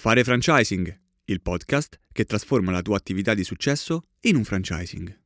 Fare franchising, il podcast che trasforma la tua attività di successo in un franchising.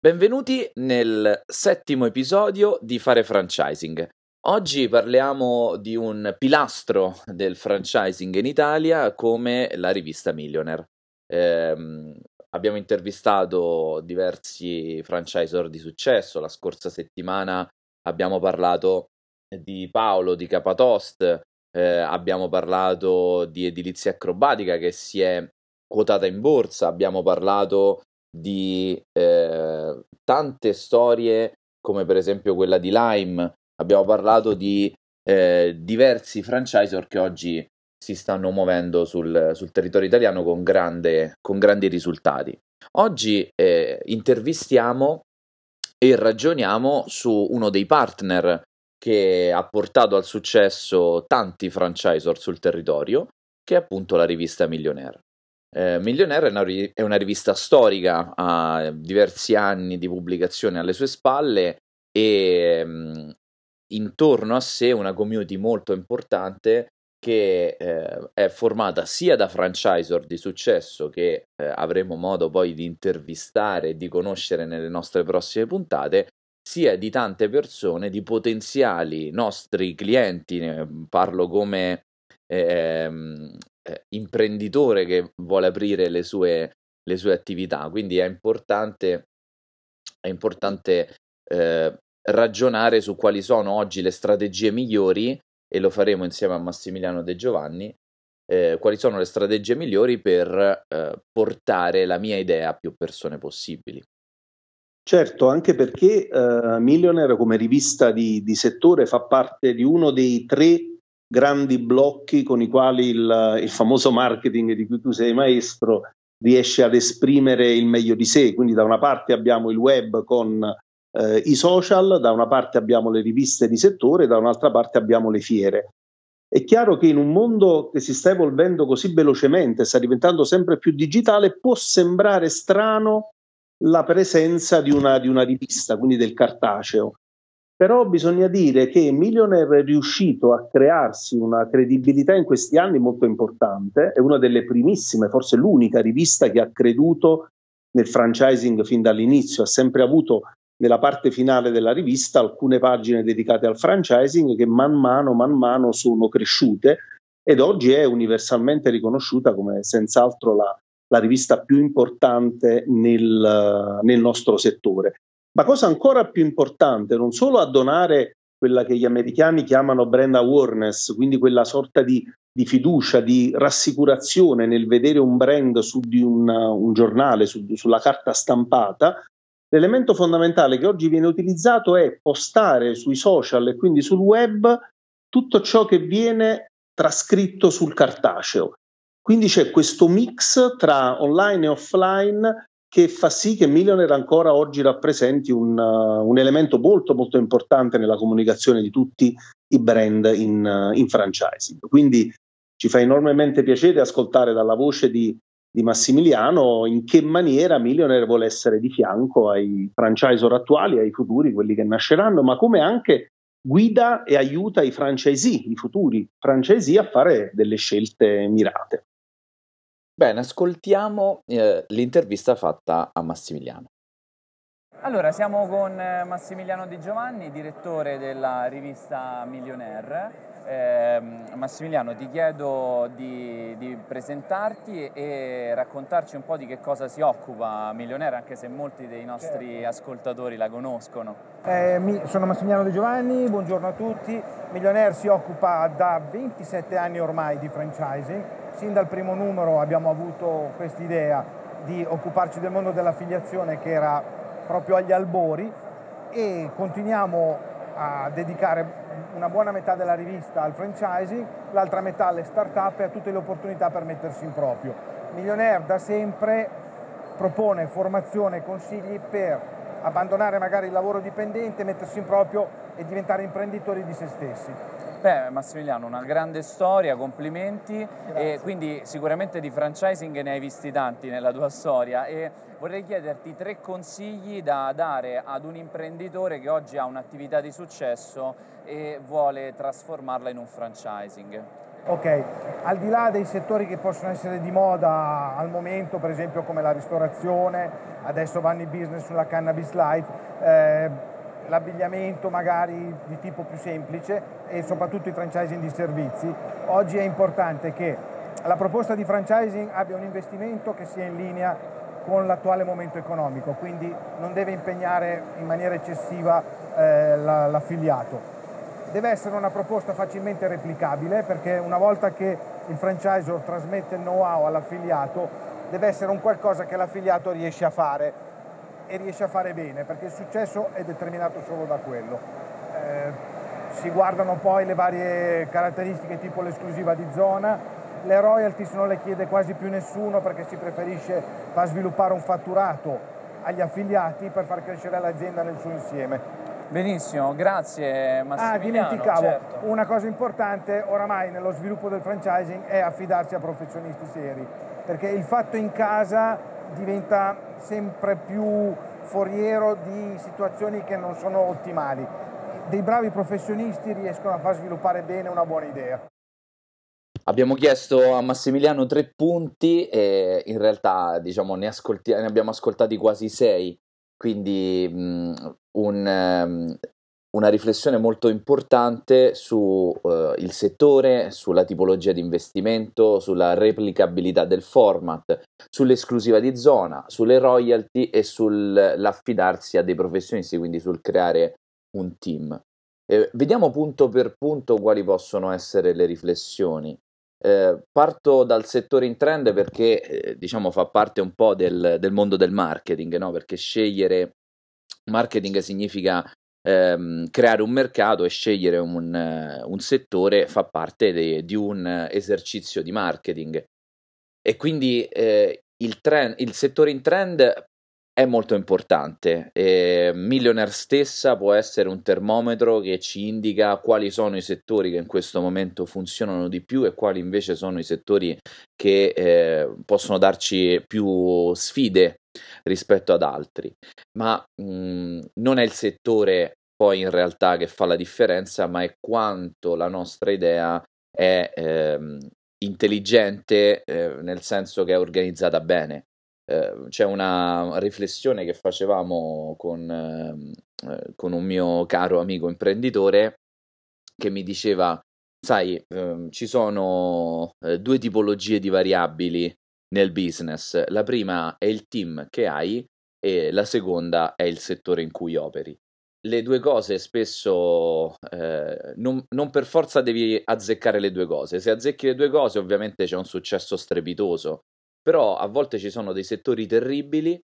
Benvenuti nel settimo episodio di Fare franchising. Oggi parliamo di un pilastro del franchising in Italia come la rivista Millionaire. Eh, abbiamo intervistato diversi franchisor di successo. La scorsa settimana abbiamo parlato di Paolo di Capatost, eh, abbiamo parlato di edilizia acrobatica che si è quotata in borsa, abbiamo parlato di eh, tante storie come per esempio quella di Lime abbiamo parlato di eh, diversi franchisor che oggi si stanno muovendo sul, sul territorio italiano con, grande, con, grandi risultati. Oggi eh, intervistiamo e ragioniamo su uno dei partner che ha portato al successo tanti franchisor sul territorio, che è appunto la rivista Millionaire. Eh, Millionaire è una, è una, rivista storica, ha diversi anni di pubblicazione alle sue spalle e mh, intorno a sé una community molto importante che eh, è formata sia da franchisor di successo che eh, avremo modo poi di intervistare e di conoscere nelle nostre prossime puntate, sia di tante persone, di potenziali nostri clienti, parlo come ehm, eh, imprenditore che vuole aprire le sue, le sue attività, quindi è importante, è importante eh, ragionare su quali sono oggi le strategie migliori e lo faremo insieme a Massimiliano De Giovanni. Eh, quali sono le strategie migliori per eh, portare la mia idea a più persone possibili. Certo, anche perché uh, Millionaire come rivista di, di, settore fa parte di uno dei tre grandi blocchi con i quali il, il, famoso marketing di cui tu sei maestro riesce ad esprimere il meglio di sé. Quindi da una parte abbiamo il web con eh, i social, da una parte abbiamo le riviste di settore, da un'altra parte abbiamo le fiere. È chiaro che in un mondo che si sta evolvendo così velocemente, sta diventando sempre più digitale, può sembrare strano la presenza di una, di una rivista, quindi del cartaceo. Però bisogna dire che Millionaire è riuscito a crearsi una credibilità in questi anni molto importante, è una delle primissime, forse l'unica rivista che ha creduto nel franchising fin dall'inizio, ha sempre avuto nella parte finale della rivista alcune pagine dedicate al franchising che man mano, man mano sono cresciute ed oggi è universalmente riconosciuta come senz'altro la, la rivista più importante nel, nel, nostro settore. Ma cosa ancora più importante, non solo a donare quella che gli americani chiamano brand awareness, quindi quella sorta di, di fiducia, di rassicurazione nel vedere un brand su di una, un giornale, su, sulla carta stampata, L'elemento fondamentale che oggi viene utilizzato è postare sui social e quindi sul web tutto ciò che viene trascritto sul cartaceo. Quindi c'è questo mix tra online e offline che fa sì che Millionaire ancora oggi rappresenti un, uh, un elemento molto molto importante nella comunicazione di tutti i brand in, uh, in franchising. Quindi ci fa enormemente piacere ascoltare dalla voce di di Massimiliano in che maniera Millionaire vuole essere di fianco ai franchisor attuali, ai futuri, quelli che nasceranno, ma come anche guida e aiuta i franchisee, i futuri franchisee a fare delle scelte mirate. Bene, ascoltiamo eh, l'intervista fatta a Massimiliano. Allora, siamo con eh, Massimiliano Di Giovanni, direttore della rivista Millionaire. Eh, Massimiliano, ti chiedo di, di, presentarti e raccontarci un po' di che cosa si occupa Millionaire, anche se molti dei nostri certo. ascoltatori la conoscono. Eh, mi, sono Massimiliano De Giovanni, buongiorno a tutti. Millionaire si occupa da 27 anni ormai di franchising. Sin dal primo numero abbiamo avuto quest'idea di occuparci del mondo dell'affiliazione che era proprio agli albori e continuiamo a dedicare una buona metà della rivista al franchising, l'altra metà alle start-up e a tutte le opportunità per mettersi in proprio. Millionaire da sempre propone formazione e consigli per abbandonare magari il lavoro dipendente, mettersi in proprio e diventare imprenditori di se stessi. Beh, Massimiliano, una grande storia, complimenti Grazie. e quindi sicuramente di franchising ne hai visti tanti nella tua storia e vorrei chiederti tre consigli da dare ad un imprenditore che oggi ha un'attività di successo e vuole trasformarla in un franchising. Ok, al di là dei settori che possono essere di moda al momento, per esempio come la ristorazione, adesso vanno i business sulla cannabis light, eh, l'abbigliamento magari di tipo più semplice e soprattutto i franchising di servizi, oggi è importante che la proposta di franchising abbia un investimento che sia in linea con l'attuale momento economico, quindi non deve impegnare in maniera eccessiva eh, l'affiliato. Deve essere una proposta facilmente replicabile perché una volta che il franchisor trasmette il know-how all'affiliato deve essere un qualcosa che l'affiliato riesce a fare e riesce a fare bene perché il successo è determinato solo da quello. Eh, si guardano poi le varie caratteristiche tipo l'esclusiva di zona, le royalties non le chiede quasi più nessuno perché si preferisce far sviluppare un fatturato agli affiliati per far crescere l'azienda nel suo insieme. Benissimo, grazie Massimiliano. Ah, dimenticavo, certo. una cosa importante oramai nello sviluppo del franchising è affidarsi a professionisti seri, perché il fatto in casa diventa sempre più foriero di situazioni che non sono ottimali. Dei bravi professionisti riescono a far sviluppare bene una buona idea. Abbiamo chiesto a Massimiliano tre punti e in realtà diciamo, ne, ascolti- ne abbiamo ascoltati quasi sei quindi mh, un, um, una riflessione molto importante sul uh, settore, sulla tipologia di investimento, sulla replicabilità del format, sull'esclusiva di zona, sulle royalty e sull'affidarsi a dei professionisti, quindi sul creare un team. Eh, vediamo punto per punto quali possono essere le riflessioni. Eh, parto dal settore in trend perché eh, diciamo fa parte un po' del, del mondo del marketing, no? perché scegliere marketing significa ehm, creare un mercato e scegliere un, uh, un settore fa parte de, di un esercizio di marketing. E quindi eh, il, trend, il settore in trend è molto importante. Eh, Millionaire stessa può essere un termometro che ci indica quali sono i settori che in questo momento funzionano di più e quali invece sono i settori che eh, possono darci più sfide rispetto ad altri. Ma mh, mhmm, non è il settore poi in realtà che fa la differenza, ma è quanto la nostra idea è ehm, intelligente eh, nel senso che è organizzata bene. Eh, c'è una riflessione che facevamo con, ehm, eh, con, un mio caro amico imprenditore che mi diceva, sai, ehm, ci sono eh, due tipologie di variabili nel business. La prima è il team che hai e la seconda è il settore in cui operi. Le due cose spesso eh, non, non, per forza devi azzeccare le due cose. Se azzecchi le due cose, ovviamente c'è un successo strepitoso. Però a volte ci sono dei settori terribili,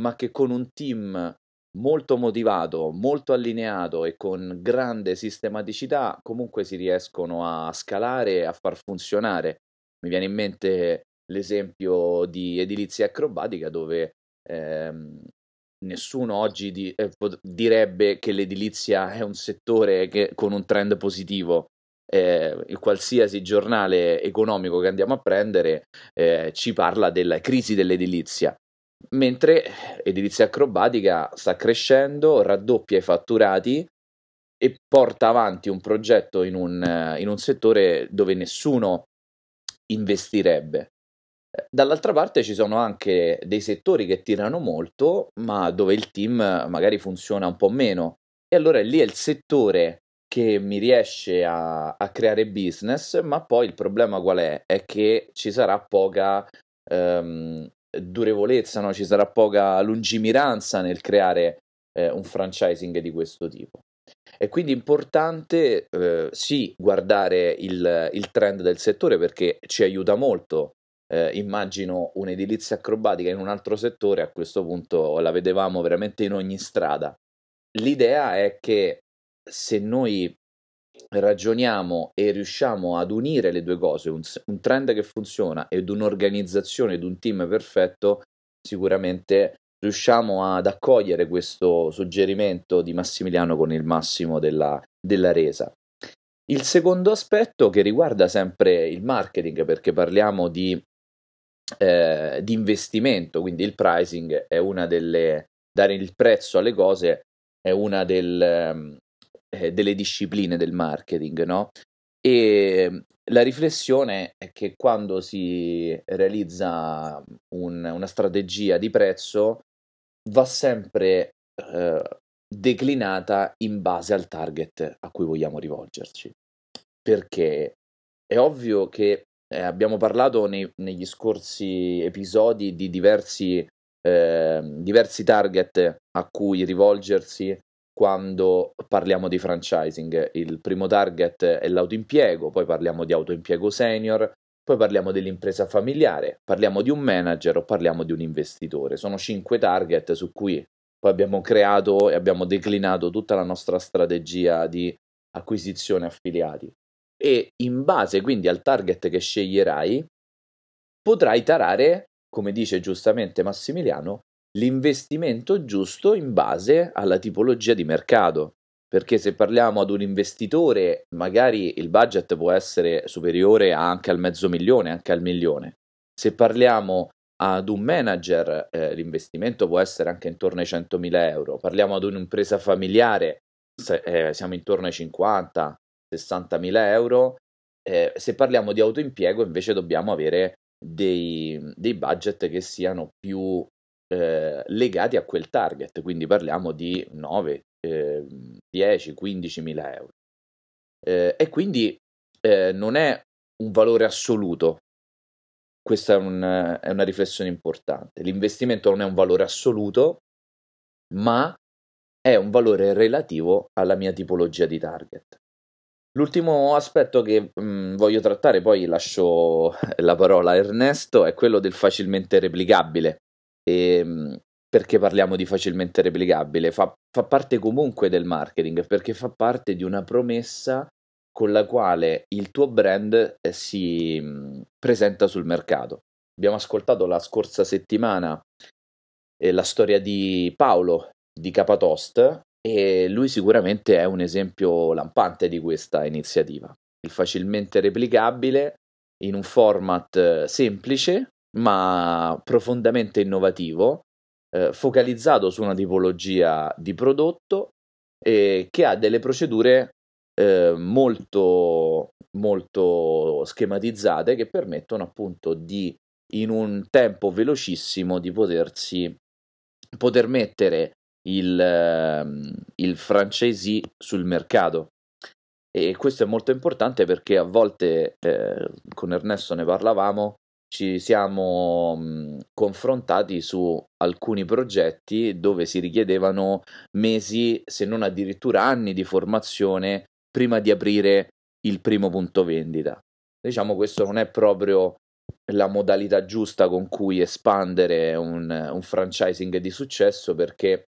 ma che con un team molto motivato, molto allineato e con grande sistematicità comunque si riescono a scalare e a far funzionare. Mi viene in mente l'esempio di edilizia acrobatica dove ehm, nessuno oggi di, eh, direbbe che l'edilizia è un settore che, con un trend positivo eh, qualsiasi giornale economico che andiamo a prendere eh, ci parla della crisi dell'edilizia, mentre edilizia acrobatica sta crescendo, raddoppia i fatturati e porta avanti un progetto in un, in un settore dove nessuno investirebbe. Dall'altra parte ci sono anche dei settori che tirano molto, ma dove il team magari funziona un po' meno. E allora lì è il settore che mi riesce a, a, creare business, ma poi il problema qual è? È che ci sarà poca ehm, durevolezza, no? ci sarà poca lungimiranza nel creare eh, un franchising di questo tipo. È quindi importante eh, sì guardare il, il, trend del settore perché ci aiuta molto. Eh, immagino un'edilizia acrobatica in un altro settore, a questo punto la vedevamo veramente in ogni strada. L'idea è che se noi ragioniamo e riusciamo ad unire le due cose, un, un trend che funziona ed un'organizzazione ed un team perfetto, sicuramente riusciamo ad accogliere questo suggerimento di Massimiliano con il massimo della, della resa. Il secondo aspetto che riguarda sempre il marketing, perché parliamo di, eh, di investimento, quindi il pricing è una delle, dare il prezzo alle cose è una del, ehm, eh, delle discipline del marketing, no? E la riflessione è che quando si realizza un, una strategia di prezzo va sempre eh, declinata in base al target a cui vogliamo rivolgerci. Perché è ovvio che eh, abbiamo parlato nei, negli scorsi episodi di diversi, eh, diversi target a cui rivolgersi quando parliamo di franchising. Il primo target è l'autoimpiego, poi parliamo di autoimpiego senior, poi parliamo dell'impresa familiare, parliamo di un manager o parliamo di un investitore. Sono cinque target su cui poi abbiamo creato e abbiamo declinato tutta la nostra strategia di acquisizione affiliati. E in base quindi al target che sceglierai, potrai tarare, come dice giustamente Massimiliano, l'investimento giusto in base alla tipologia di mercato perché se parliamo ad un investitore magari il budget può essere superiore anche al mezzo milione, anche al milione. Se parliamo ad un manager eh, l'investimento può essere anche intorno ai 100.000 euro, parliamo ad un'impresa familiare se, eh, siamo intorno ai 50-60.000 euro, eh, se parliamo di autoimpiego invece dobbiamo avere dei, dei budget che siano più eh, legati a quel target, quindi parliamo di 9, eh, 10, 15 mila euro. Eh, e quindi eh, non è un valore assoluto. Questa è, un, è una riflessione importante. L'investimento non è un valore assoluto, ma è un valore relativo alla mia tipologia di target. L'ultimo aspetto che mh, mm, voglio trattare, poi lascio la parola a Ernesto, è quello del facilmente replicabile. E, ehm, perché parliamo di facilmente replicabile? Fa, fa parte comunque del marketing, perché fa parte di una promessa con la quale il tuo brand eh, si mh, presenta sul mercato. Abbiamo ascoltato la scorsa settimana eh, la storia di Paolo di Capatost e lui sicuramente è un esempio lampante di questa iniziativa. Il facilmente replicabile in un format eh, semplice ma profondamente innovativo eh, focalizzato su una tipologia di prodotto e che ha delle procedure eh, molto, molto schematizzate che permettono appunto di in un tempo velocissimo di potersi poter mettere il, ehm, il franchisee sul mercato e questo è molto importante perché a volte eh, con Ernesto ne parlavamo ci siamo mh, confrontati su alcuni progetti dove si richiedevano mesi, se non addirittura anni di formazione prima di aprire il primo punto vendita. Diciamo questo non è proprio la modalità giusta con cui espandere un, un franchising di successo perché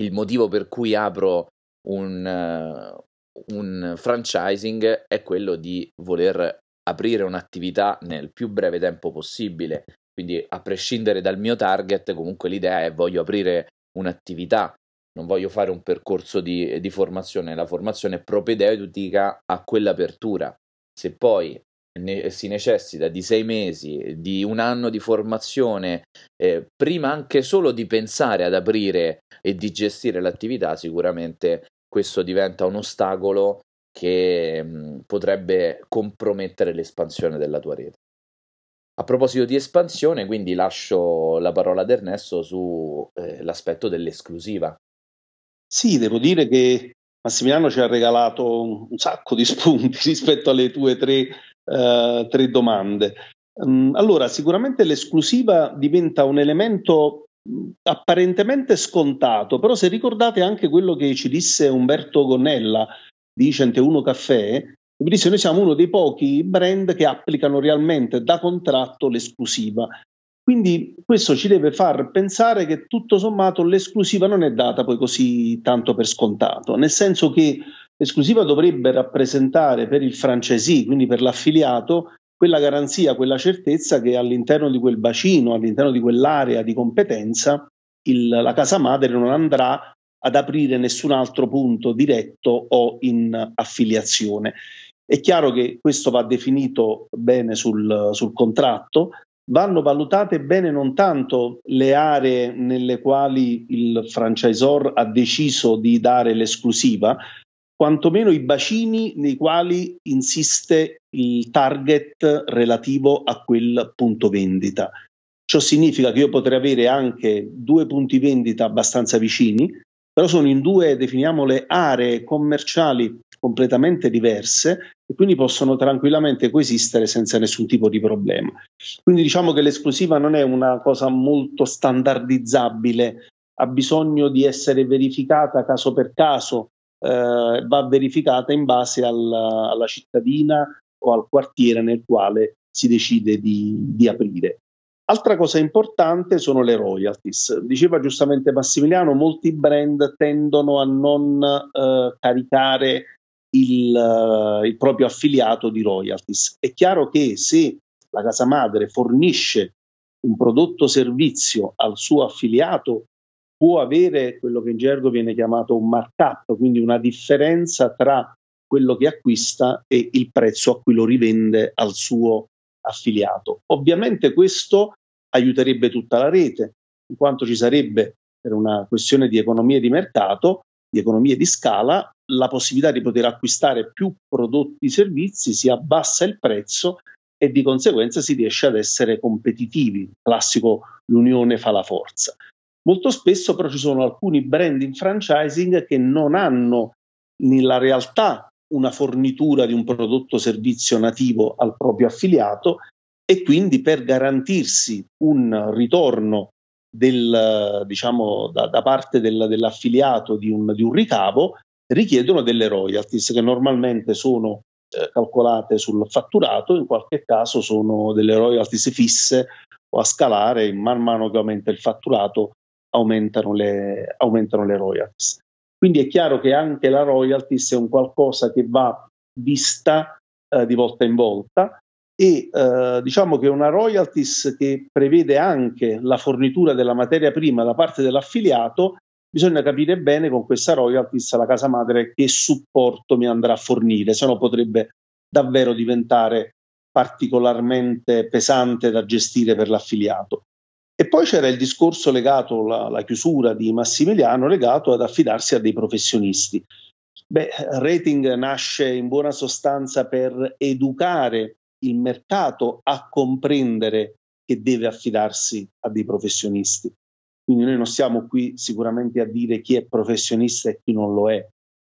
il motivo per cui apro un, uh, un franchising è quello di voler aprire un'attività nel più breve tempo possibile. Quindi, a prescindere dal mio target, comunque l'idea è voglio aprire un'attività, non voglio fare un percorso di, di formazione. La formazione è propedeutica a quell'apertura. Se poi ne, si necessita di sei mesi, di un anno di formazione, eh, prima anche solo di pensare ad aprire e di gestire l'attività, sicuramente questo diventa un ostacolo che mh, mm, potrebbe compromettere l'espansione della tua rete. A proposito di espansione, quindi lascio la parola ad Ernesto sull'aspetto eh, dell'esclusiva. Sì, devo dire che Massimiliano ci ha regalato un, un sacco di spunti rispetto alle tue tre, uh, tre domande. Um, allora, sicuramente l'esclusiva diventa un elemento mm, apparentemente scontato, però se ricordate anche quello che ci disse Umberto Gonnella di 101 Caffè, mi disse noi siamo uno dei pochi brand che applicano realmente da contratto l'esclusiva. Quindi questo ci deve far pensare che tutto sommato l'esclusiva non è data poi così tanto per scontato, nel senso che l'esclusiva dovrebbe rappresentare per il franchisee, quindi per l'affiliato, quella garanzia, quella certezza che all'interno di quel bacino, all'interno di quell'area di competenza, il, la casa madre non andrà ad aprire nessun altro punto diretto o in affiliazione. È chiaro che questo va definito bene sul, sul contratto, vanno valutate bene non tanto le aree nelle quali il franchisor ha deciso di dare l'esclusiva, quantomeno i bacini nei quali insiste il target relativo a quel punto vendita. Ciò significa che io potrei avere anche due punti vendita abbastanza vicini, però sono in due, definiamole, aree commerciali completamente diverse e quindi possono tranquillamente coesistere senza nessun tipo di problema. Quindi diciamo che l'esclusiva non è una cosa molto standardizzabile, ha bisogno di essere verificata caso per caso, eh, va verificata in base alla, alla, cittadina o al quartiere nel quale si decide di, di aprire. Altra cosa importante sono le royalties. Diceva giustamente Massimiliano, molti brand tendono a non eh, caricare il, uh, il, proprio affiliato di royalties. È chiaro che se la casa madre fornisce un prodotto o servizio al suo affiliato, può avere quello che in gergo viene chiamato un markup, quindi una differenza tra quello che acquista e il prezzo a cui lo rivende al suo affiliato. Ovviamente questo aiuterebbe tutta la rete, in quanto ci sarebbe, per una questione di economia di mercato, di economie di scala, la possibilità di poter acquistare più prodotti e servizi, si abbassa il prezzo e di conseguenza si riesce ad essere competitivi. Classico, l'unione fa la forza. Molto spesso però ci sono alcuni brand in franchising che non hanno nella realtà una fornitura di un prodotto o servizio nativo al proprio affiliato e quindi per garantirsi un ritorno del, diciamo, da, da parte del, dell'affiliato di un, di un, ricavo richiedono delle royalties che normalmente sono eh, calcolate sul fatturato, in qualche caso sono delle royalties fisse o a scalare, man mano che aumenta il fatturato aumentano le, aumentano le royalties. Quindi è chiaro che anche la royalties è un qualcosa che va vista eh, di volta in volta e eh, diciamo che una royalties che prevede anche la fornitura della materia prima da parte dell'affiliato, bisogna capire bene con questa royalties la casa madre che supporto mi andrà a fornire, se no potrebbe davvero diventare particolarmente pesante da gestire per l'affiliato. E poi c'era il discorso legato alla, chiusura di Massimiliano, legato ad affidarsi a dei professionisti. Beh, Rating nasce in buona sostanza per educare il mercato a comprendere che deve affidarsi a dei professionisti. Quindi noi non siamo qui sicuramente a dire chi è professionista e chi non lo è.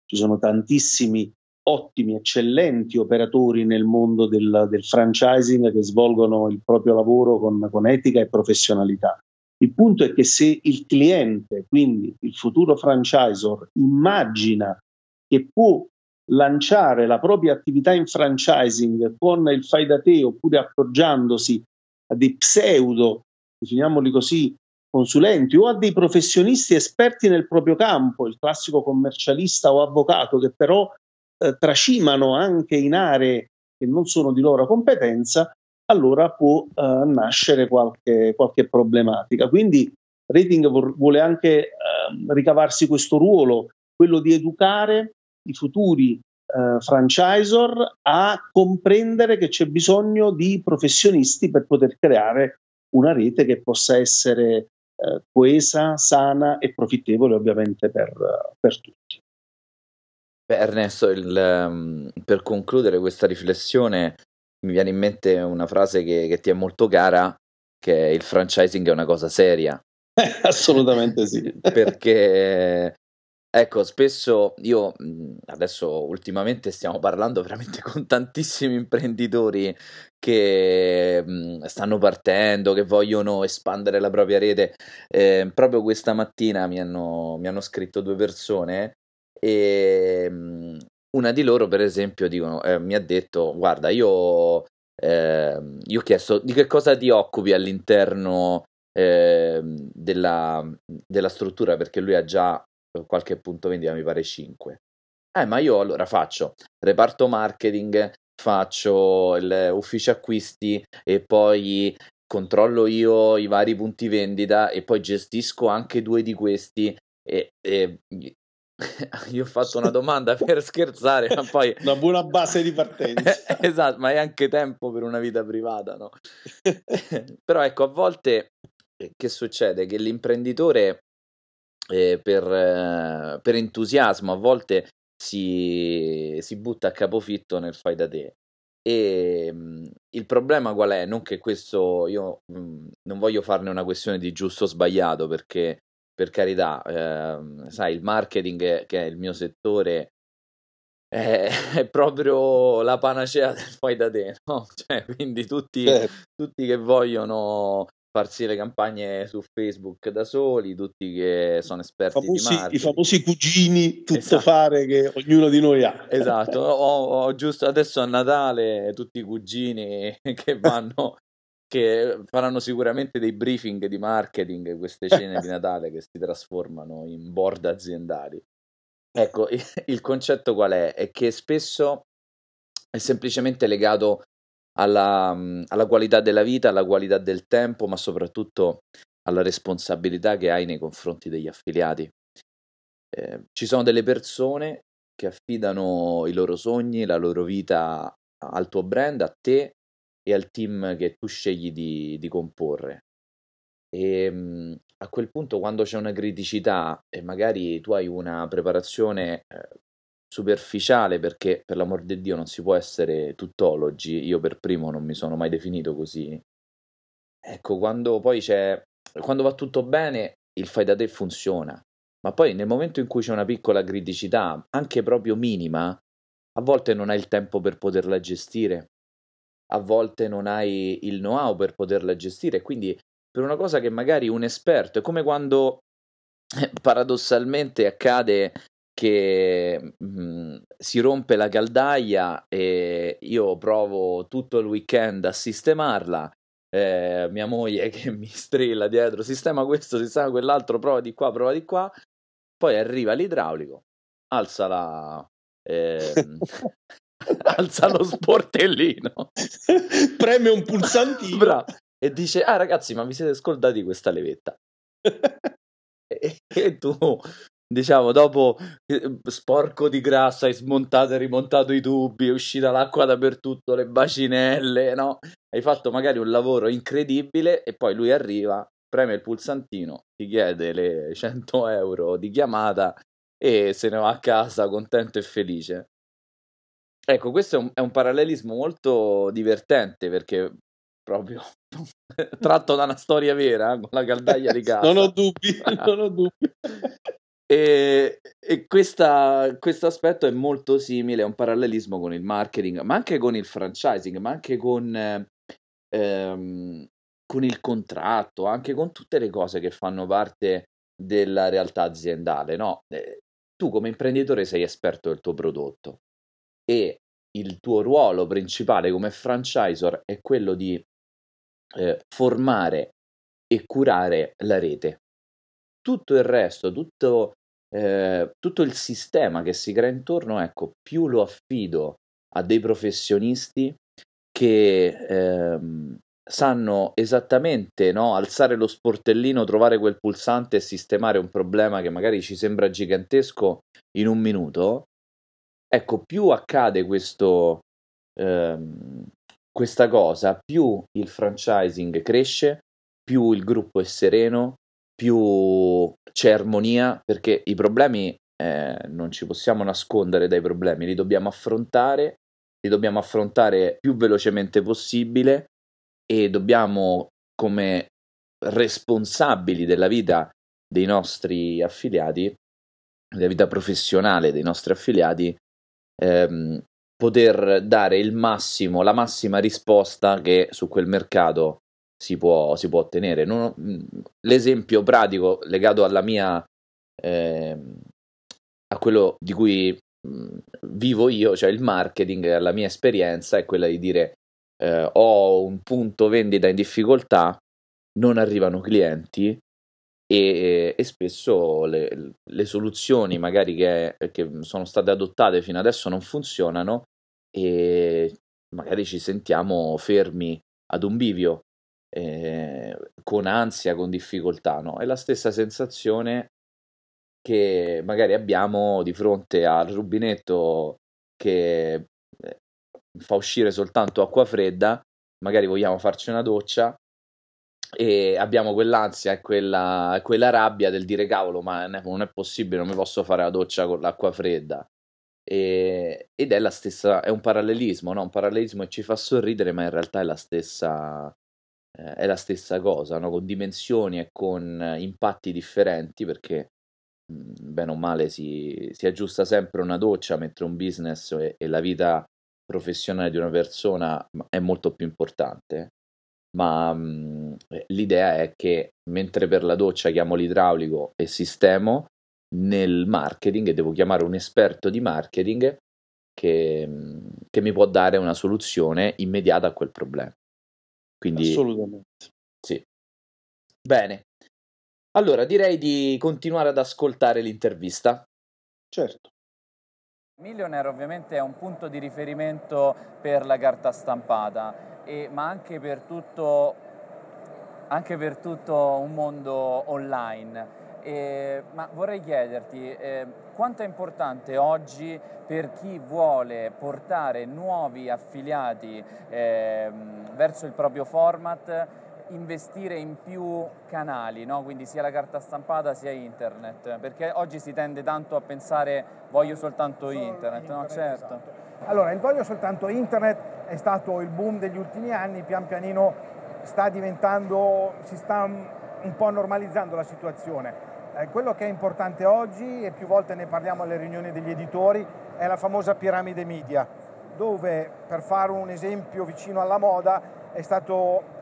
Ci sono tantissimi ottimi, eccellenti operatori nel mondo del, del franchising che svolgono il proprio lavoro con, con etica e professionalità. Il punto è che se il cliente, quindi il futuro franchisor, immagina che può lanciare la propria attività in franchising con il fai da te oppure appoggiandosi a dei pseudo, definiamoli così, consulenti o a dei professionisti esperti nel proprio campo, il classico commercialista o avvocato che però eh, tracimano anche in aree che non sono di loro competenza, allora può eh, nascere qualche, qualche, problematica. Quindi Rating vuole anche eh, ricavarsi questo ruolo, quello di educare i futuri eh, franchisor a comprendere che c'è bisogno di professionisti per poter creare una rete che possa essere eh, coesa, sana e profittevole ovviamente per, per tutti. Beh, Ernesto, il, um, per concludere questa riflessione mi viene in mente una frase che, che ti è molto cara, che il franchising è una cosa seria. Assolutamente sì. Perché Ecco, spesso io adesso ultimamente stiamo parlando veramente con tantissimi imprenditori che stanno partendo, che vogliono espandere la propria rete. Eh, proprio questa mattina mi hanno, mi hanno scritto due persone e mhmm, una di loro, per esempio, dicono, eh, mi ha detto: Guarda, io, eh, io ho chiesto di che cosa ti occupi all'interno eh, della, della struttura perché lui ha già qualche punto vendita, mi pare 5. Eh, ma io allora faccio reparto marketing, faccio l'ufficio acquisti e poi controllo io i vari punti vendita e poi gestisco anche due di questi e, e io ho fatto una domanda per scherzare, ma poi... Una buona base di partenza. esatto, ma è anche tempo per una vita privata, no? Però ecco, a volte eh, che succede? Che l'imprenditore eh, per, eh, per, entusiasmo a volte si, si, butta a capofitto nel fai da te. E mh, mhmm, il problema qual è? Non che questo io mh, mhmm, non voglio farne una questione di giusto o sbagliato, perché per carità, eh, sai, il marketing, che è il mio settore, è, è, proprio la panacea del fai da te, no? Cioè, quindi tutti, certo. tutti che vogliono farsi le campagne su Facebook da soli, tutti che sono esperti famosi, di marketing. I famosi cugini tutto esatto. fare che ognuno di noi ha. Esatto, ho, ho giusto adesso a Natale tutti i cugini che vanno, che faranno sicuramente dei briefing di marketing, queste cene di Natale che si trasformano in board aziendali. Ecco, il concetto qual è? È che spesso è semplicemente legato alla, mhmm, alla qualità della vita, alla qualità del tempo, ma soprattutto alla responsabilità che hai nei confronti degli affiliati. Eh, ci sono delle persone che affidano i loro sogni, la loro vita al tuo brand, a te e al team che tu scegli di, di comporre. E ehm, a quel punto, quando c'è una criticità e magari tu hai una preparazione eh, superficiale perché per l'amor di Dio non si può essere tuttologi, io per primo non mi sono mai definito così. Ecco, quando poi c'è quando va tutto bene, il fai da te funziona, ma poi nel momento in cui c'è una piccola criticità, anche proprio minima, a volte non hai il tempo per poterla gestire, a volte non hai il know-how per poterla gestire, quindi per una cosa che magari un esperto, è come quando paradossalmente accade che mh, mhmm, si rompe la caldaia e io provo tutto il weekend a sistemarla. Eh, mia moglie che mi strilla dietro, sistema questo, sistema quell'altro, prova di qua, prova di qua. Poi arriva l'idraulico, alza la. Eh, alza lo sportellino, preme un pulsantino Bravo. e dice: Ah, ragazzi, ma vi siete scordati questa levetta? e, e tu diciamo, dopo eh, sporco di grassa, hai smontato e rimontato i tubi, è uscita l'acqua dappertutto, le bacinelle, no? Hai fatto magari un lavoro incredibile e poi lui arriva, preme il pulsantino, ti chiede le 100 euro di chiamata e se ne va a casa contento e felice. Ecco, questo è un, è un parallelismo molto divertente perché proprio tratto da una storia vera con la caldaia di casa. non ho dubbi, non ho dubbi. E, e questo aspetto è molto simile, è un parallelismo con il marketing, ma anche con il franchising, ma anche con, ehm, con il contratto, anche con tutte le cose che fanno parte della realtà aziendale. No? Eh, tu come imprenditore sei esperto del tuo prodotto e il tuo ruolo principale come franchisor è quello di eh, formare e curare la rete. Tutto il resto, tutto, eh, tutto il sistema che si crea intorno, ecco, più lo affido a dei professionisti che ehm, sanno esattamente no, alzare lo sportellino, trovare quel pulsante e sistemare un problema che magari ci sembra gigantesco in un minuto, ecco, più accade questo, ehm, questa cosa, più il franchising cresce, più il gruppo è sereno, più c'è armonia, perché i problemi eh, non ci possiamo nascondere dai problemi, li dobbiamo affrontare, li dobbiamo affrontare più velocemente possibile e dobbiamo come responsabili della vita dei nostri affiliati, della vita professionale dei nostri affiliati, ehm, poter dare il massimo, la massima risposta che su quel mercato si può, si può ottenere. Non, mm, l'esempio pratico legato alla mia, eh, a quello di cui mm, vivo io, cioè il marketing, la mia esperienza è quella di dire eh, ho un punto vendita in difficoltà, non arrivano clienti e, e spesso le, le, soluzioni magari che, che sono state adottate fino adesso non funzionano e magari ci sentiamo fermi ad un bivio eh, con ansia, con difficoltà, no? È la stessa sensazione che magari abbiamo di fronte al rubinetto che eh, fa uscire soltanto acqua fredda, magari vogliamo farci una doccia e abbiamo quell'ansia e quella, quella rabbia del dire cavolo, ma non è possibile, non mi posso fare la doccia con l'acqua fredda. E, ed è la stessa, è un parallelismo, no? un parallelismo che ci fa sorridere, ma in realtà è la stessa, eh, è la stessa cosa, no? con dimensioni e con impatti differenti, perché bene o male si, si aggiusta sempre una doccia, mentre un business e, e la vita professionale di una persona è molto più importante ma mh, l'idea è che mentre per la doccia chiamo l'idraulico e sistemo, nel marketing devo chiamare un esperto di marketing che, che mi può dare una soluzione immediata a quel problema. Quindi, Assolutamente. Sì. Bene. Allora, direi di continuare ad ascoltare l'intervista. Certo. Millionaire ovviamente è un punto di riferimento per la carta stampata, e, ma anche per, tutto, anche per tutto un mondo online. Eh, ma vorrei chiederti eh, quanto è importante oggi per chi vuole portare nuovi affiliati eh, verso il proprio format investire in più canali, no? quindi sia la carta stampata sia internet, perché oggi si tende tanto a pensare voglio soltanto Solo internet, internet, no? Certo. Esatto. Allora, il voglio soltanto internet è stato il boom degli ultimi anni, pian pianino sta diventando, si sta un po' normalizzando la situazione. Eh, quello che è importante oggi, e più volte ne parliamo alle riunioni degli editori, è la famosa piramide media, dove per fare un esempio vicino alla moda è, è stata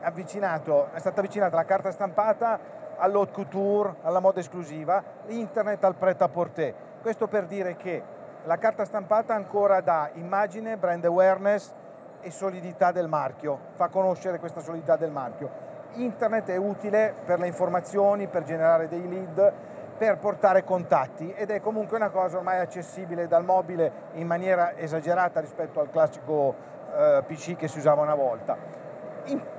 avvicinata la carta stampata all'haute couture, alla moda esclusiva, internet al pret à porter. Questo per dire che la carta stampata ancora dà immagine, brand awareness e solidità del marchio, fa conoscere questa solidità del marchio. Internet è utile per le informazioni, per generare dei lead, per portare contatti ed è comunque una cosa ormai accessibile dal mobile in maniera esagerata rispetto al classico eh, PC che si usava una volta.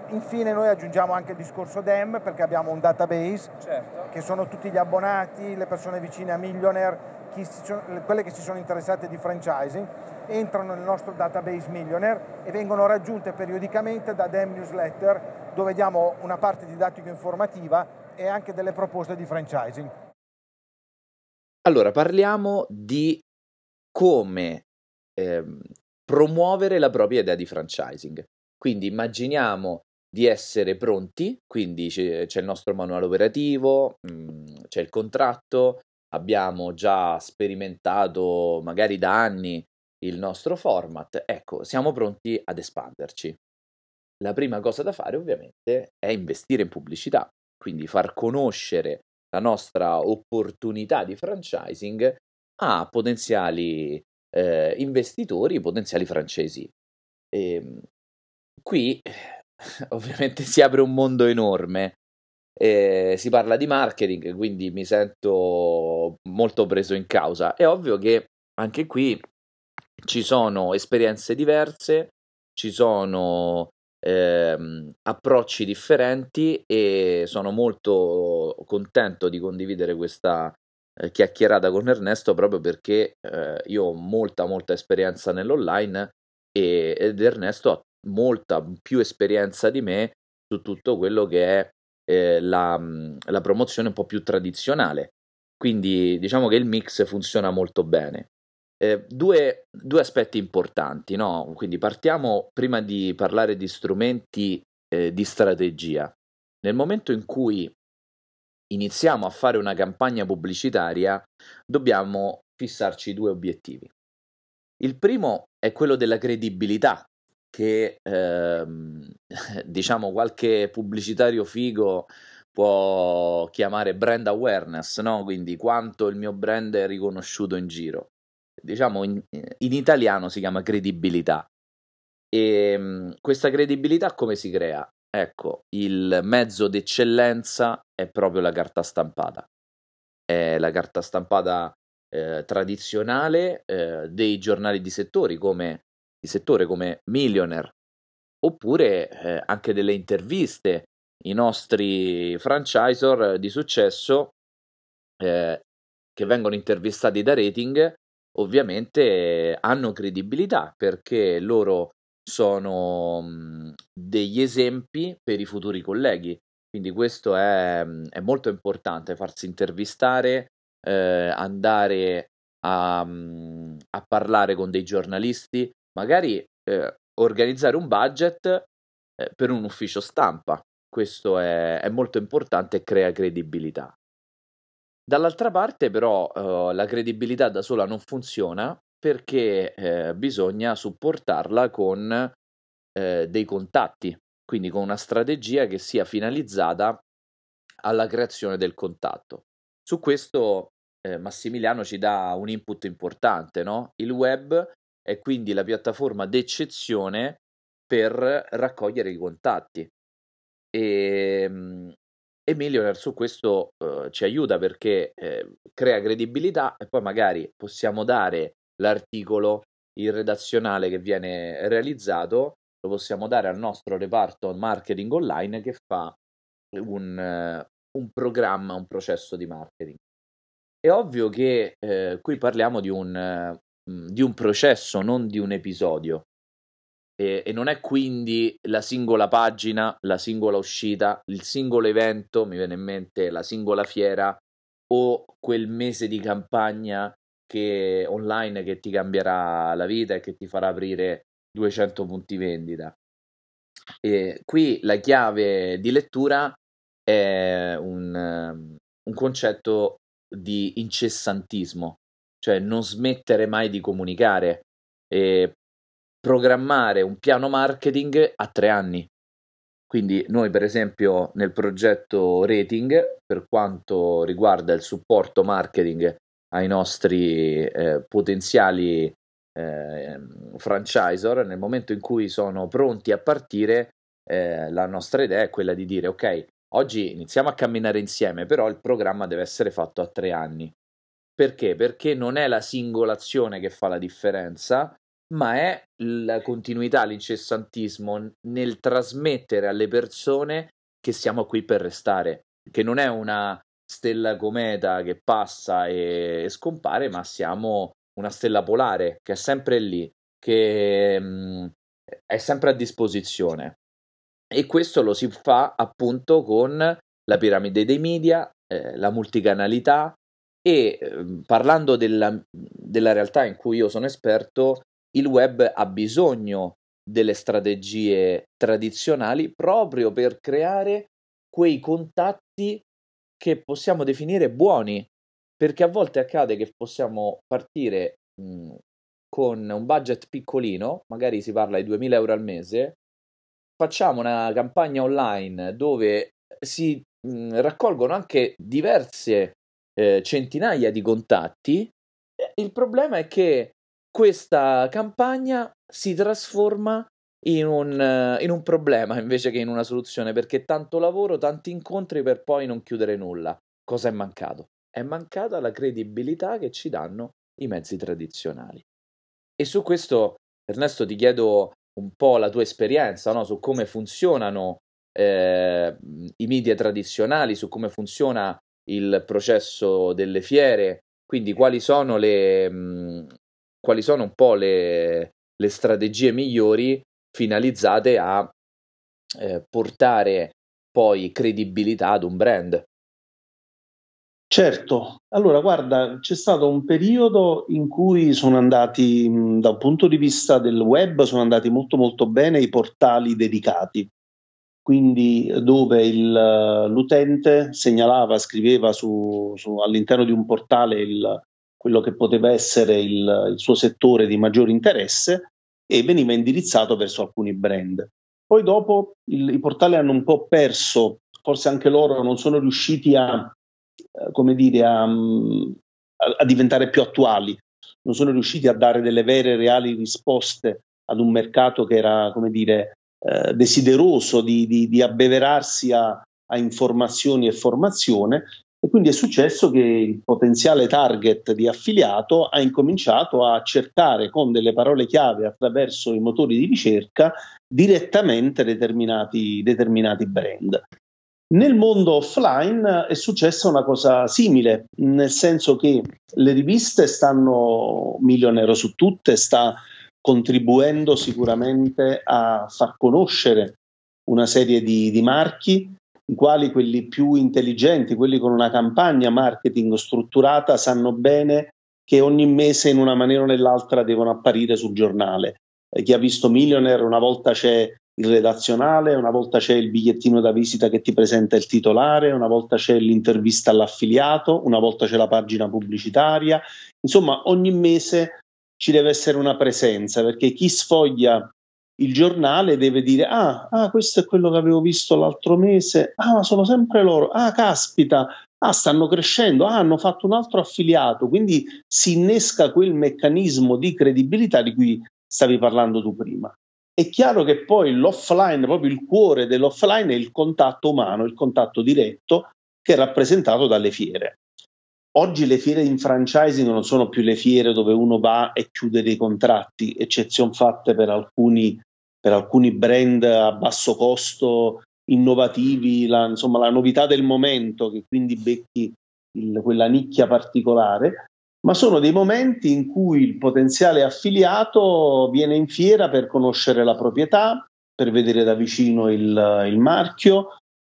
Infine noi aggiungiamo anche il discorso DEM perché abbiamo un database certo. che sono tutti gli abbonati, le persone vicine a Millionaire, sono, quelle che si sono interessate di franchising, entrano nel nostro database Millionaire e vengono raggiunte periodicamente da DEM Newsletter dove diamo una parte didattico informativa e anche delle proposte di franchising. Allora parliamo di come eh, promuovere la propria idea di franchising. Quindi immaginiamo di essere pronti, quindi c'è, il nostro manuale operativo, mm, c'è il contratto, abbiamo già sperimentato magari da anni il nostro format, ecco, siamo pronti ad espanderci. La prima cosa da fare ovviamente è investire in pubblicità, quindi far conoscere la nostra opportunità di franchising a potenziali eh, investitori, potenziali francesi. E, ehm, Qui ovviamente si apre un mondo enorme. Eh, si parla di marketing, quindi mi sento molto preso in causa. È ovvio che anche qui ci sono esperienze diverse, ci sono ehm, approcci differenti e sono molto contento di condividere questa eh, chiacchierata con Ernesto proprio perché eh, io ho molta molta esperienza nell'online e, ed Ernesto ha molta più esperienza di me su tutto quello che è eh, la, la, promozione un po' più tradizionale. Quindi diciamo che il mix funziona molto bene. Eh, due, due, aspetti importanti, no? Quindi partiamo prima di parlare di strumenti eh, di strategia. Nel momento in cui iniziamo a fare una campagna pubblicitaria, dobbiamo fissarci due obiettivi. Il primo è quello della credibilità che ehm, diciamo qualche pubblicitario figo può chiamare brand awareness, no? quindi quanto il mio brand è riconosciuto in giro. Diciamo in, in italiano si chiama credibilità. E ehm, questa credibilità come si crea? Ecco, il mezzo d'eccellenza è proprio la carta stampata. È la carta stampata eh, tradizionale eh, dei giornali di settori come di settore come Millionaire, oppure eh, anche delle interviste i nostri franchisor di successo eh, che vengono intervistati da rating ovviamente hanno credibilità perché loro sono mh, degli esempi per i futuri colleghi. Quindi questo è, è molto importante, farsi intervistare, eh, andare a, a, parlare con dei giornalisti, magari eh, organizzare un budget eh, per un ufficio stampa. Questo è, è molto importante e crea credibilità. Dall'altra parte però uh, la credibilità da sola non funziona perché eh, bisogna supportarla con eh, dei contatti, quindi con una strategia che sia finalizzata alla creazione del contatto. Su questo eh, Massimiliano ci dà un input importante, no? Il web è quindi la piattaforma d'eccezione per raccogliere i contatti. E, ehm, e Millionaire su questo uh, ci aiuta perché eh, crea credibilità e poi magari possiamo dare l'articolo, il redazionale che viene realizzato, lo possiamo dare al nostro reparto marketing online che fa un, uh, un programma, un processo di marketing. È ovvio che eh, qui parliamo di un, di un processo, non di un episodio e, e, non è quindi la singola pagina, la singola uscita, il singolo evento, mi viene in mente la singola fiera o quel mese di campagna che online che ti cambierà la vita e che ti farà aprire 200 punti vendita. E qui la chiave di lettura è un, un concetto di incessantismo, cioè non smettere mai di comunicare. E programmare un piano marketing a tre anni. Quindi noi per esempio nel progetto Rating, per quanto riguarda il supporto marketing ai nostri eh, potenziali eh, franchisor, nel momento in cui sono pronti a partire, eh, la nostra idea è quella di dire ok, oggi iniziamo a camminare insieme, però il programma deve essere fatto a tre anni. Perché? Perché non è la singolazione che fa la differenza, ma è la continuità, l'incessantismo nel trasmettere alle persone che siamo qui per restare, che non è una stella cometa che passa e, e scompare, ma siamo una stella polare che è sempre lì, che mh, mm, è sempre a disposizione. E questo lo si fa appunto con la piramide dei media, eh, la multicanalità e eh, parlando della, della realtà in cui io sono esperto, il web ha bisogno delle strategie tradizionali proprio per creare quei contatti che possiamo definire buoni, perché a volte accade che possiamo partire mh, con un budget piccolino, magari si parla di 2000 euro al mese, facciamo una campagna online dove si mh, raccolgono anche diverse eh, centinaia di contatti. Il problema è che questa campagna si trasforma in un, in un, problema invece che in una soluzione, perché tanto lavoro, tanti incontri per poi non chiudere nulla. Cosa è mancato? È mancata la credibilità che ci danno i mezzi tradizionali. E su questo, Ernesto, ti chiedo un po' la tua esperienza no? su come funzionano eh, i media tradizionali, su come funziona il processo delle fiere, quindi quali sono le, mh, quali sono un po' le, le strategie migliori finalizzate a eh, portare poi credibilità ad un brand. Certo, allora guarda, c'è stato un periodo in cui sono andati, da un punto di vista del web, sono andati molto molto bene i portali dedicati, quindi dove il, l'utente segnalava, scriveva su, su, all'interno di un portale il, quello che poteva essere il, il suo settore di maggiore interesse e veniva indirizzato verso alcuni brand. Poi dopo i portali hanno un po' perso, forse anche loro non sono riusciti a, eh, dire, a, a, a, diventare più attuali, non sono riusciti a dare delle vere e reali risposte ad un mercato che era, come dire, eh, desideroso di, di, di abbeverarsi a, a informazioni e formazione e quindi è successo che il potenziale target di affiliato ha incominciato a cercare con delle parole chiave attraverso i motori di ricerca direttamente determinati, determinati brand. Nel mondo offline è successa una cosa simile, nel senso che le riviste stanno, Millionaire su tutte, sta contribuendo sicuramente a far conoscere una serie di, di marchi, i quali quelli più intelligenti, quelli con una campagna marketing strutturata, sanno bene che ogni mese in una maniera o nell'altra devono apparire sul giornale. Eh, chi ha visto Millionaire una volta c'è il redazionale, una volta c'è il bigliettino da visita che ti presenta il titolare, una volta c'è l'intervista all'affiliato, una volta c'è la pagina pubblicitaria. Insomma, ogni mese ci deve essere una presenza perché chi sfoglia il giornale deve dire ah, ah, questo è quello che avevo visto l'altro mese, ah, ma sono sempre loro, ah, caspita, ah, stanno crescendo, ah, hanno fatto un altro affiliato, quindi si innesca quel meccanismo di credibilità di cui stavi parlando tu prima. È chiaro che poi l'offline, proprio il cuore dell'offline è il contatto umano, il contatto diretto che è rappresentato dalle fiere. Oggi le fiere in franchising non sono più le fiere dove uno va e chiude dei contratti, eccezion fatte per alcuni, per alcuni brand a basso costo, innovativi, la, insomma la novità del momento, che quindi becchi il, quella nicchia particolare, ma sono dei momenti in cui il potenziale affiliato viene in fiera per conoscere la proprietà, per vedere da vicino il, il marchio,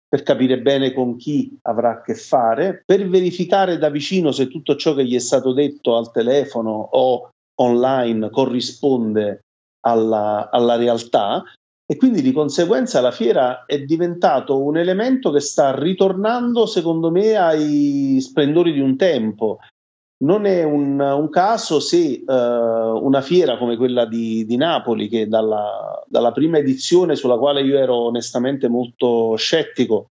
per capire bene con chi avrà a che fare, per verificare da vicino se tutto ciò che gli è stato detto al telefono o online corrisponde alla, alla realtà. E quindi di conseguenza la fiera è diventato un elemento che sta ritornando secondo me ai splendori di un tempo non è un, un caso se uh, una fiera come quella di, di Napoli, che dalla, dalla, prima edizione sulla quale io ero onestamente molto scettico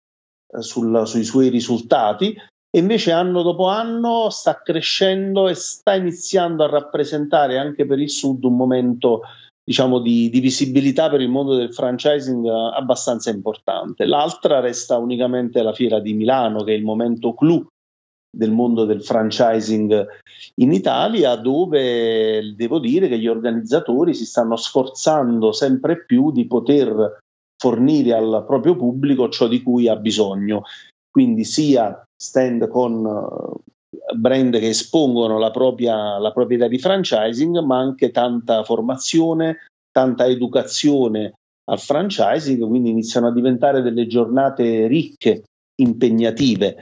uh, sul, sui suoi risultati, invece anno dopo anno sta crescendo e sta iniziando a rappresentare anche per il Sud un momento diciamo, di, di visibilità per il mondo del franchising uh, abbastanza importante. L'altra resta unicamente la fiera di Milano, che è il momento clou del mondo del franchising in Italia, dove devo dire che gli organizzatori si stanno sforzando sempre più di poter fornire al proprio pubblico ciò di cui ha bisogno. Quindi sia stand con eh, brand che espongono la propria, la proprietà di franchising, ma anche tanta formazione, tanta educazione al franchising, quindi iniziano a diventare delle giornate ricche, impegnative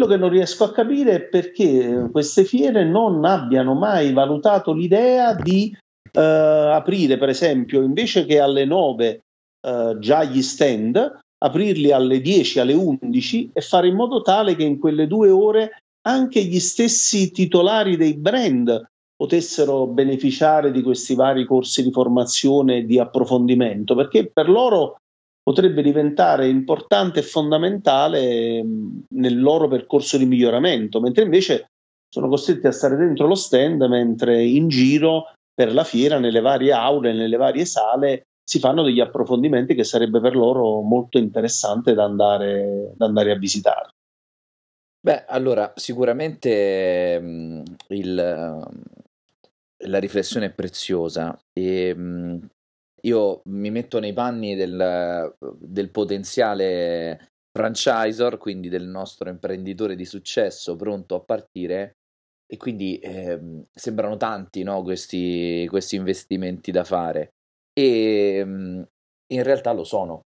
quello che non riesco a capire è perché queste fiere non abbiano mai valutato l'idea di eh, aprire, per esempio, invece che alle 9 eh, già gli stand, aprirli alle 10, alle 11 e fare in modo tale che in quelle due ore anche gli stessi titolari dei brand potessero beneficiare di questi vari corsi di formazione e di approfondimento, perché per loro potrebbe diventare importante e fondamentale nel loro percorso di miglioramento, mentre invece sono costretti a stare dentro lo stand mentre in giro per la fiera, nelle varie aule, nelle varie sale, si fanno degli approfondimenti che sarebbe per loro molto interessante da andare, da andare a visitare. Beh, allora, sicuramente mh, il, la riflessione è preziosa e mh, io mi metto nei panni del, del potenziale franchisor, quindi del nostro imprenditore di successo pronto a partire e quindi eh, sembrano tanti no, questi, questi, investimenti da fare e in realtà lo sono.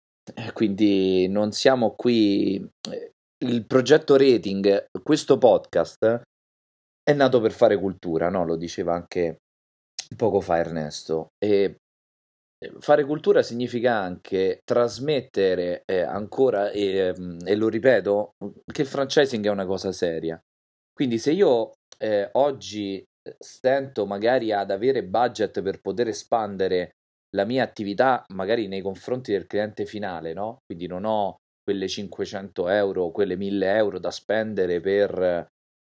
Quindi non siamo qui. Eh, il progetto rating, questo podcast è nato per fare cultura, no? lo diceva anche poco fa Ernesto. E fare cultura significa anche trasmettere eh, ancora, e, ehm, e, lo ripeto, che il franchising è una cosa seria. Quindi se io eh, oggi eh, stento magari ad avere budget per poter espandere la mia attività magari nei confronti del cliente finale, no? Quindi non ho quelle 500 euro, quelle 1000 euro da spendere per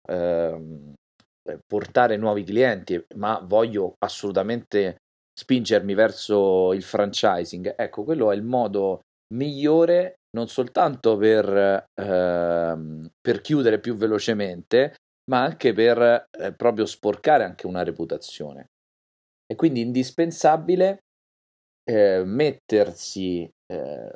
ehm, portare nuovi clienti, ma voglio assolutamente spingermi verso il franchising. Ecco, quello è il modo migliore non soltanto per, ehm, per chiudere più velocemente, ma anche per eh, proprio sporcare anche una reputazione. E quindi indispensabile eh, mettersi eh,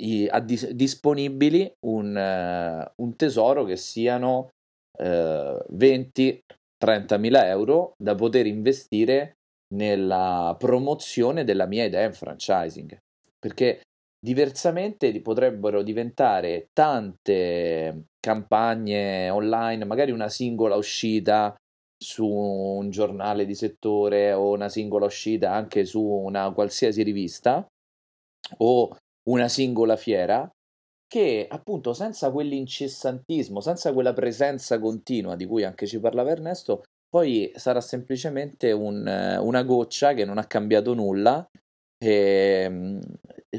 i, a dis- disponibili un, uh, un, tesoro che siano uh, 20-30 mila euro da poter investire nella promozione della mia idea in franchising. Perché diversamente potrebbero diventare tante campagne online, magari una singola uscita su un giornale di settore o una singola uscita anche su una qualsiasi rivista o una singola fiera che appunto senza quell'incessantismo, senza quella presenza continua di cui anche ci parlava Ernesto, poi sarà semplicemente un, una goccia che non ha cambiato nulla e, ehm,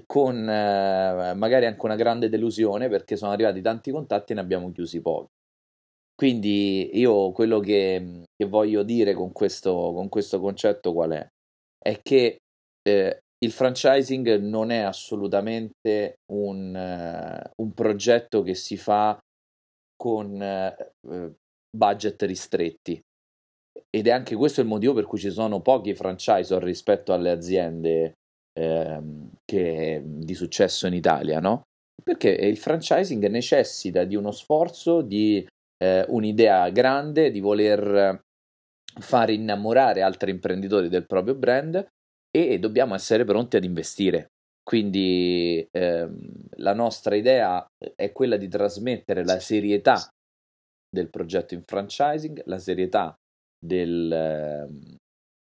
con eh, magari anche una grande delusione perché sono arrivati tanti contatti e ne abbiamo chiusi pochi. Quindi io quello che, che voglio dire con questo, con questo, concetto qual è? È che eh, il franchising non è assolutamente un, uh, un, progetto che si fa con uh, budget ristretti ed è anche questo il motivo per cui ci sono pochi franchisor rispetto alle aziende eh, che, di successo in Italia, no? Perché il franchising necessita di uno sforzo, di eh, un'idea grande, di voler far innamorare altri imprenditori del proprio brand e dobbiamo essere pronti ad investire. Quindi ehm, la nostra idea è quella di trasmettere la serietà del progetto in franchising, la serietà del, ehm,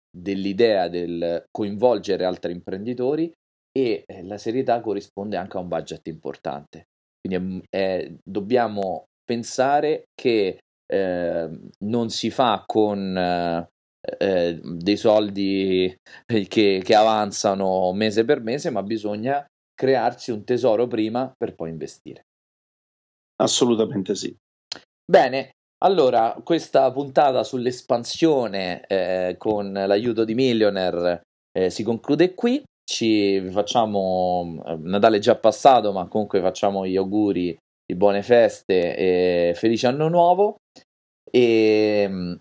dell'idea del coinvolgere altri imprenditori e eh, la serietà corrisponde anche a un budget importante. Quindi è, dobbiamo pensare che eh, non si fa con eh, eh, dei soldi che, che avanzano mese per mese, ma bisogna crearsi un tesoro prima per poi investire. Assolutamente sì. Bene, allora questa puntata sull'espansione eh, con l'aiuto di Millionaire eh, si conclude qui. Ci facciamo eh, Natale già passato, ma comunque facciamo gli auguri di buone feste e felice anno nuovo. E mm,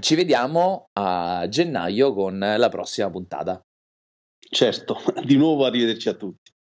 ci vediamo a gennaio con la prossima puntata. Certo, di nuovo arrivederci a tutti.